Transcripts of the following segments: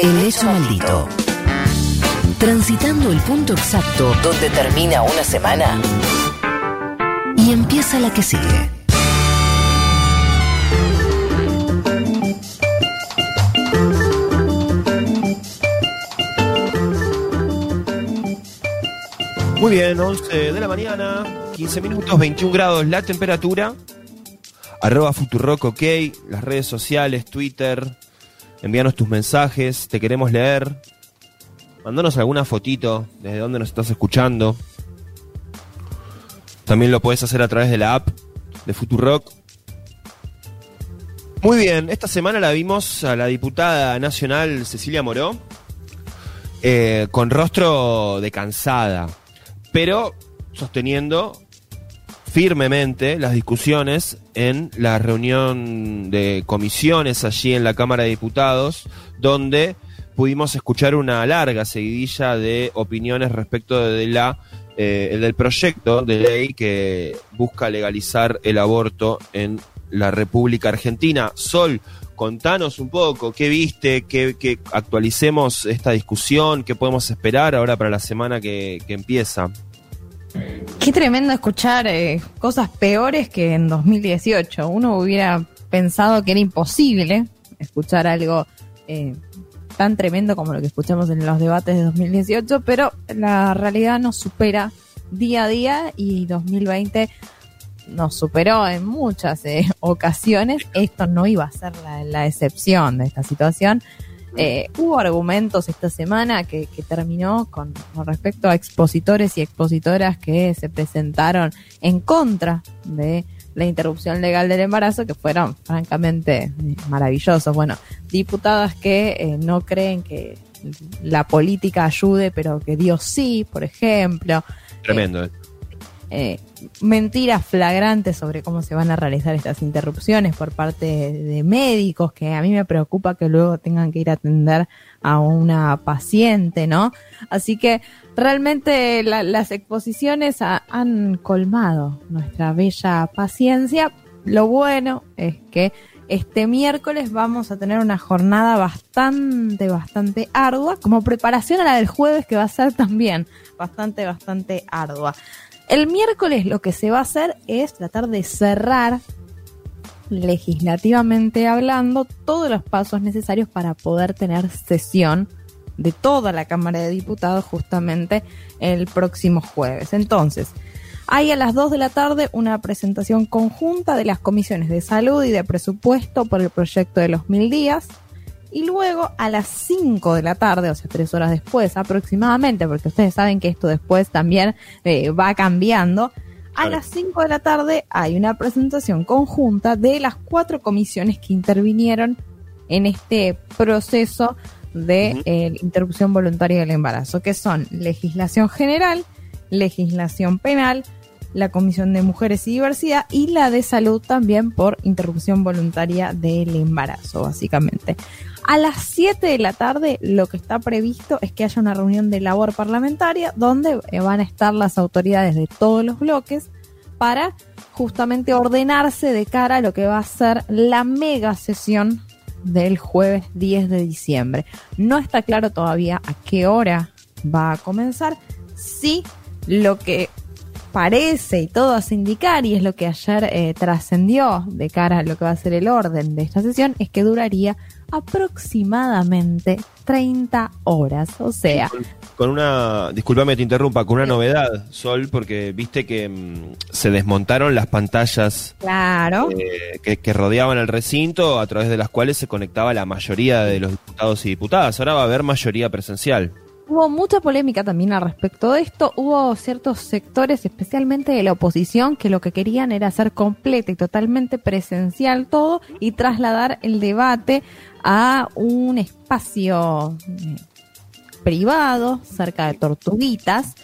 El hecho maldito. Transitando el punto exacto donde termina una semana y empieza la que sigue. Muy bien, 11 de la mañana, 15 minutos, 21 grados la temperatura. Arroba Futurock, ok. Las redes sociales, Twitter. Envíanos tus mensajes, te queremos leer. Mandanos alguna fotito desde donde nos estás escuchando. También lo puedes hacer a través de la app de Futurock. Muy bien, esta semana la vimos a la diputada nacional Cecilia Moró eh, con rostro de cansada pero sosteniendo firmemente las discusiones en la reunión de comisiones allí en la Cámara de Diputados, donde pudimos escuchar una larga seguidilla de opiniones respecto de la eh, del proyecto de ley que busca legalizar el aborto en la República Argentina. Sol, contanos un poco, ¿qué viste? ¿Qué, actualicemos esta discusión? ¿Qué podemos esperar ahora para la semana que, empieza? Qué tremendo escuchar eh, cosas peores que en 2018. Uno hubiera pensado que era imposible escuchar algo eh, tan tremendo como lo que escuchamos en los debates de 2018, pero la realidad nos supera día a día y 2020 nos superó en muchas eh, ocasiones. Esto no iba a ser la, excepción de esta situación. Eh, hubo argumentos esta semana que, terminó con, respecto a expositores y expositoras que se presentaron en contra de la interrupción legal del embarazo, que fueron francamente maravillosos. Bueno, diputadas que eh, no creen que la política ayude, pero que Dios sí, por ejemplo. Tremendo. Eh, mentiras flagrantes sobre cómo se van a realizar estas interrupciones por parte de, médicos, que a mí me preocupa que luego tengan que ir a atender a una paciente, ¿no? Así que realmente las exposiciones han colmado nuestra bella paciencia. Lo bueno es que este miércoles vamos a tener una jornada bastante, bastante ardua, como preparación a la del jueves que va a ser también bastante, bastante ardua. El miércoles lo que se va a hacer es tratar de cerrar legislativamente hablando todos los pasos necesarios para poder tener sesión de toda la Cámara de Diputados justamente el próximo jueves. Entonces, hay a las 2 de la tarde una presentación conjunta de las comisiones de salud y de presupuesto por el proyecto de los mil días, y luego a las 5 de la tarde, o sea, tres horas después aproximadamente, porque ustedes saben que esto después también eh, va cambiando, a las 5 de la tarde hay una presentación conjunta de las cuatro comisiones que intervinieron en este proceso de eh, interrupción voluntaria del embarazo, que son legislación general, legislación penal, la Comisión de Mujeres y Diversidad y la de Salud también por interrupción voluntaria del embarazo, básicamente. A las 7 de la tarde lo que está previsto es que haya una reunión de labor parlamentaria donde eh, van a estar las autoridades de todos los bloques para justamente ordenarse de cara a lo que va a ser la mega sesión del jueves 10 de diciembre. No está claro todavía a qué hora va a comenzar. Sí, lo que parece y todo hace indicar, y es lo que ayer eh, trascendió de cara a lo que va a ser el orden de esta sesión, es que duraría aproximadamente 30 horas. O sea. Con, una. Disculpame, te interrumpa, con una novedad, Sol, porque viste que mm, se desmontaron las pantallas. Claro. Eh, que, que, rodeaban el recinto, a través de las cuales se conectaba la mayoría de los diputados y diputadas. Ahora va a haber mayoría presencial. Hubo mucha polémica también al respecto de esto. Hubo ciertos sectores, especialmente de la oposición, que lo que querían era hacer completa y totalmente presencial todo y trasladar el debate a un espacio eh, privado cerca de Tortuguitas,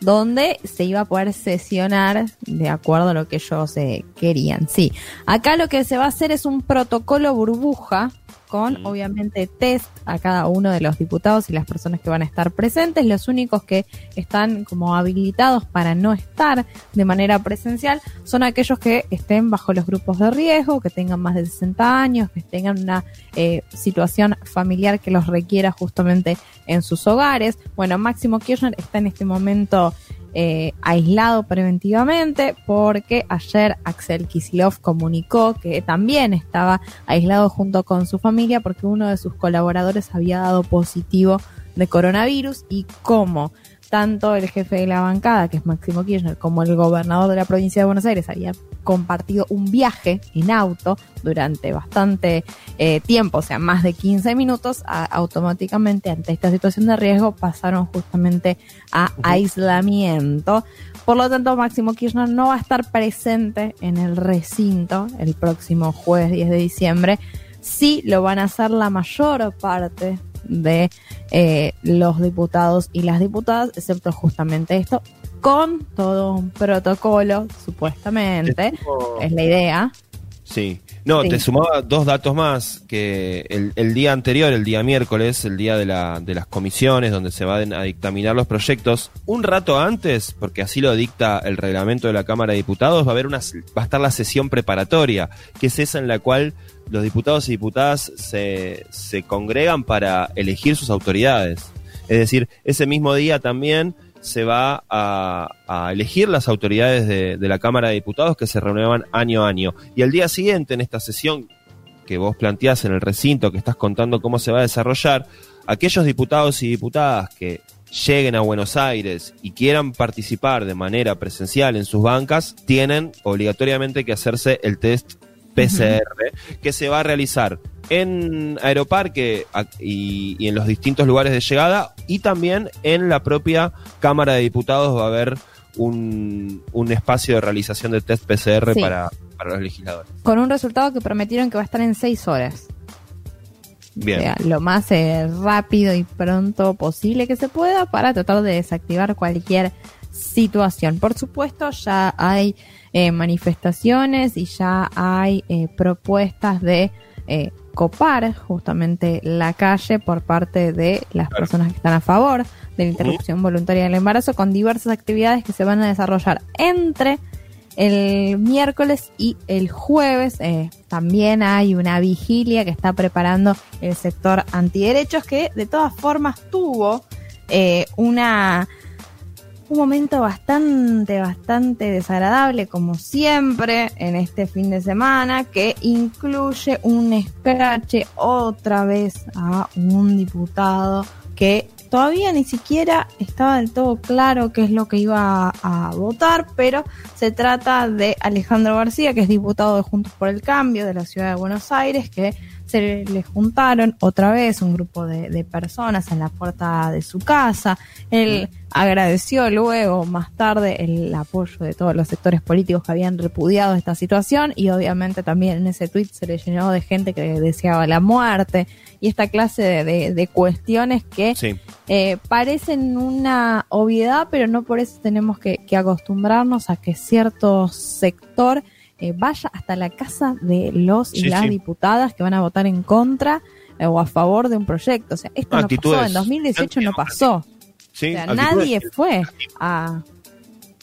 donde se iba a poder sesionar de acuerdo a lo que ellos eh, querían. Sí, acá lo que se va a hacer es un protocolo burbuja con obviamente test a cada uno de los diputados y las personas que van a estar presentes. Los únicos que están como habilitados para no estar de manera presencial son aquellos que estén bajo los grupos de riesgo, que tengan más de 60 años, que tengan una eh, situación familiar que los requiera justamente en sus hogares. Bueno, Máximo Kirchner está en este momento eh, aislado preventivamente porque ayer Axel Kisilov comunicó que también estaba aislado junto con su familia porque uno de sus colaboradores había dado positivo de coronavirus y como tanto el jefe de la bancada, que es Máximo Kirchner, como el gobernador de la provincia de Buenos Aires habían compartido un viaje en auto durante bastante eh, tiempo, o sea, más de 15 minutos, automáticamente ante esta situación de riesgo pasaron justamente a aislamiento. Por lo tanto, Máximo Kirchner no va a estar presente en el recinto el próximo jueves 10 de diciembre. Sí lo van a hacer la mayor parte de eh, los diputados y las diputadas, excepto justamente esto, con todo un protocolo, supuestamente, es la idea. Sí, no, te sumaba dos datos más, que el, día anterior, el día miércoles, el día de, la, de las comisiones donde se van a dictaminar los proyectos, un rato antes, porque así lo dicta el reglamento de la Cámara de Diputados, va a haber una, va a estar la sesión preparatoria, que es esa en la cual los diputados y diputadas se, se congregan para elegir sus autoridades. Es decir, ese mismo día también se va a, elegir las autoridades de, la Cámara de Diputados que se renuevan año a año. Y al día siguiente, en esta sesión que vos planteás en el recinto, que estás contando cómo se va a desarrollar, aquellos diputados y diputadas que lleguen a Buenos Aires y quieran participar de manera presencial en sus bancas, tienen obligatoriamente que hacerse el test PCR, que se va a realizar en Aeroparque y, en los distintos lugares de llegada y también en la propia Cámara de Diputados va a haber un, espacio de realización de test PCR para, los legisladores. Con un resultado que prometieron que va a estar en seis horas. Bien. lo más eh, rápido y pronto posible que se pueda para tratar de desactivar cualquier situación. Por supuesto, ya hay eh, manifestaciones y ya hay eh, propuestas de copar justamente la calle por parte de las personas que están a favor de la interrupción voluntaria del embarazo con diversas actividades que se van a desarrollar entre el miércoles y el jueves. Eh, también hay una vigilia que está preparando el sector antiderechos que de todas formas tuvo eh, una un momento bastante, bastante desagradable, como siempre, en este fin de semana, que incluye un escrache otra vez a un diputado que todavía ni siquiera estaba del todo claro qué es lo que iba a, votar, pero se trata de Alejandro García, que es diputado de Juntos por el Cambio de la ciudad de Buenos Aires, que se le juntaron otra vez un grupo de, personas en la puerta de su casa. Él agradeció luego, más tarde, el apoyo de todos los sectores políticos que habían repudiado esta situación y obviamente también en ese tweet se le llenó de gente que deseaba la muerte y esta clase de, cuestiones que eh, parecen una obviedad, pero no por eso tenemos que, que acostumbrarnos a que cierto sector eh, vaya hasta la casa de los y las diputadas que van a votar en contra eh, o a favor de un proyecto. O sea, esto no pasó, en 2018 no pasó. o sea, nadie fue a,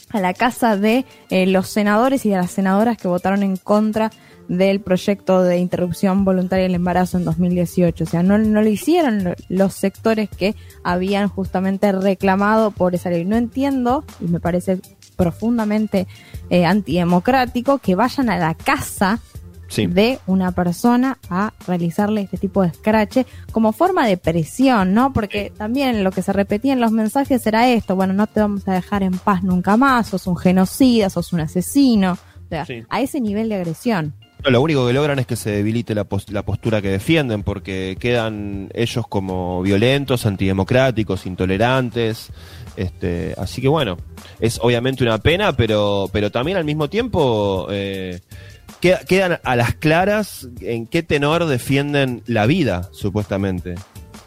a la casa de eh, los senadores y de las senadoras que votaron en contra del proyecto de interrupción voluntaria del embarazo en 2018. O sea, no, no lo hicieron los sectores que habían justamente reclamado por esa ley. No entiendo, y me parece profundamente eh, antidemocrático que vayan a la casa de una persona a realizarle este tipo de escrache como forma de presión, ¿no? Porque también lo que se repetía en los mensajes era esto, bueno, no te vamos a dejar en paz nunca más, sos un genocida, sos un asesino, o sea, a ese nivel de agresión. Lo único que logran es que se debilite la, la, postura que defienden, porque quedan ellos como violentos, antidemocráticos, intolerantes. Este, así que bueno, es obviamente una pena, pero, pero también al mismo tiempo eh, quedan a las claras en qué tenor defienden la vida, supuestamente.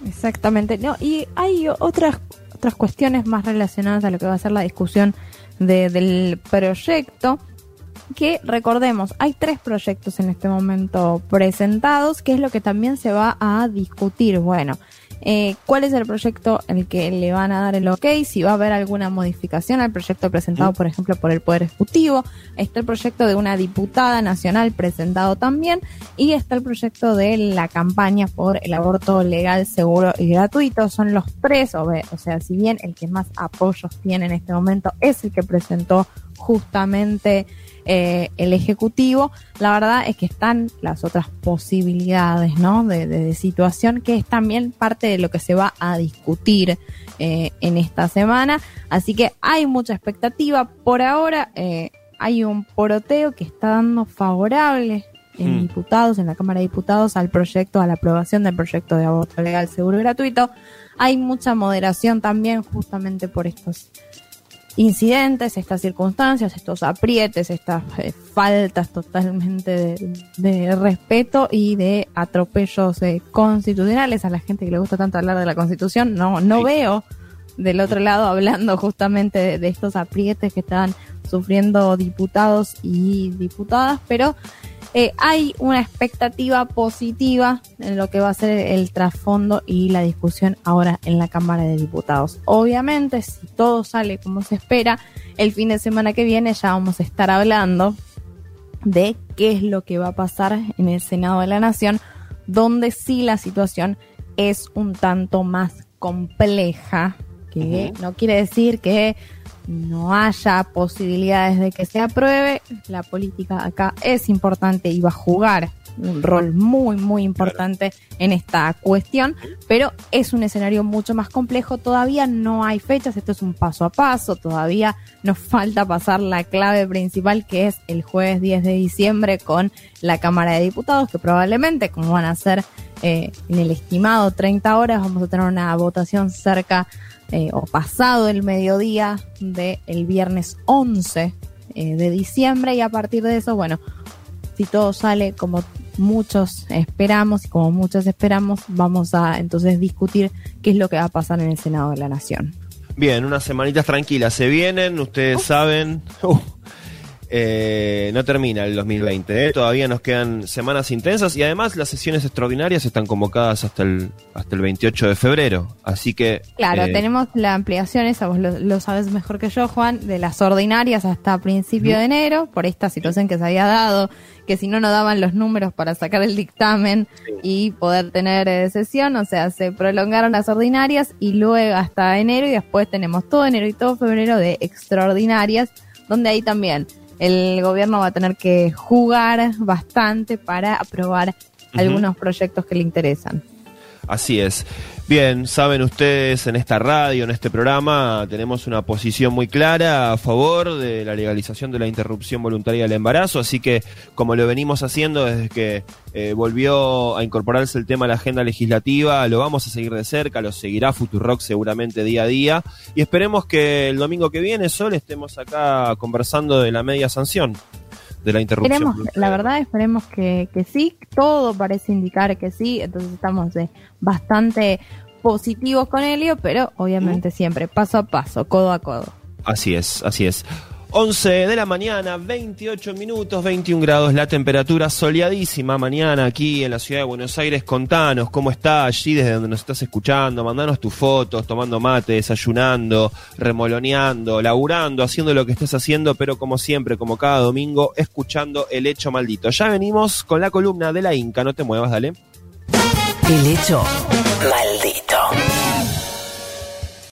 Exactamente. No, y hay otras, otras cuestiones más relacionadas a lo que va a ser la discusión del proyecto. Que recordemos, hay tres proyectos en este momento presentados, que es lo que también se va a discutir. Bueno, eh, cuál es el proyecto en el que le van a dar el ok, si va a haber alguna modificación al proyecto presentado, por ejemplo, por el Poder Ejecutivo. Está el proyecto de una diputada nacional presentado también y está el proyecto de la campaña por el aborto legal, seguro y gratuito. Son los tres, o, o sea, si bien el que más apoyos tiene en este momento es el que presentó justamente eh, el Ejecutivo, la verdad es que están las otras posibilidades, ¿no? De, situación, que es también parte de lo que se va a discutir eh, en esta semana. Así que hay mucha expectativa. Por ahora eh, hay un poroteo que está dando favorable en hmm. diputados, en la Cámara de Diputados, al proyecto, a la aprobación del proyecto de aborto legal, seguro y gratuito. Hay mucha moderación también justamente por estos incidentes, estas circunstancias, estos aprietes, estas eh, faltas totalmente de, respeto y de atropellos eh, constitucionales a la gente que le gusta tanto hablar de la constitución. No, no veo del otro lado hablando justamente de estos aprietes que están sufriendo diputados y diputadas, pero eh, hay una expectativa positiva en lo que va a ser el trasfondo y la discusión ahora en la Cámara de Diputados. Obviamente, si todo sale como se espera, el fin de semana que viene ya vamos a estar hablando de qué es lo que va a pasar en el Senado de la Nación, donde sí la situación es un tanto más compleja, que no quiere decir que no haya posibilidades de que se apruebe, la política acá es importante y va a jugar un rol muy, muy importante en esta cuestión, pero es un escenario mucho más complejo. Todavía no hay fechas, esto es un paso a paso, todavía nos falta pasar la clave principal que es el jueves 10 de diciembre con la Cámara de Diputados, que probablemente, como van a ser eh, en el estimado 30 horas, vamos a tener una votación cerca eh, o pasado el mediodía del el viernes 11 eh, de diciembre y a partir de eso, bueno, si todo sale como muchos esperamos y como muchos esperamos, vamos a entonces discutir qué es lo que va a pasar en el Senado de la Nación. Bien, unas semanitas tranquilas se vienen, ustedes saben. Uh, eh, no termina el 2020. ¿eh? Todavía nos quedan semanas intensas y además las sesiones extraordinarias están convocadas hasta el, hasta el 28 de febrero. Así que. Claro, eh, tenemos la ampliación, esa vos lo, sabes mejor que yo, Juan, de las ordinarias hasta principio de enero, por esta situación que se había dado, que si no, no daban los números para sacar el dictamen y poder tener eh, sesión. O sea, se prolongaron las ordinarias y luego hasta enero y después tenemos todo enero y todo febrero de extraordinarias, donde ahí también el gobierno va a tener que jugar bastante para aprobar algunos proyectos que le interesan. Así es. Bien, saben ustedes, en esta radio, en este programa, tenemos una posición muy clara a favor de la legalización de la interrupción voluntaria del embarazo, así que como lo venimos haciendo desde que eh, volvió a incorporarse el tema a la agenda legislativa, lo vamos a seguir de cerca, lo seguirá Futurock seguramente día a día, y esperemos que el domingo que viene, Sol, estemos acá conversando de la media sanción de la interrupción. la verdad, esperemos que, que sí. Todo parece indicar que sí. Entonces estamos de bastante positivos con Helio, pero obviamente siempre paso a paso, codo a codo. Así es, así es. 11 de la mañana, 28 minutos, 21 grados la temperatura, soleadísima mañana aquí en la ciudad de Buenos Aires. Contanos cómo está allí desde donde nos estás escuchando, mandanos tus fotos, tomando mate, desayunando, remoloneando, laburando, haciendo lo que estés haciendo, pero como siempre, como cada domingo, escuchando el hecho maldito. Ya venimos con la columna de la Inca, no te muevas, dale. El hecho maldito.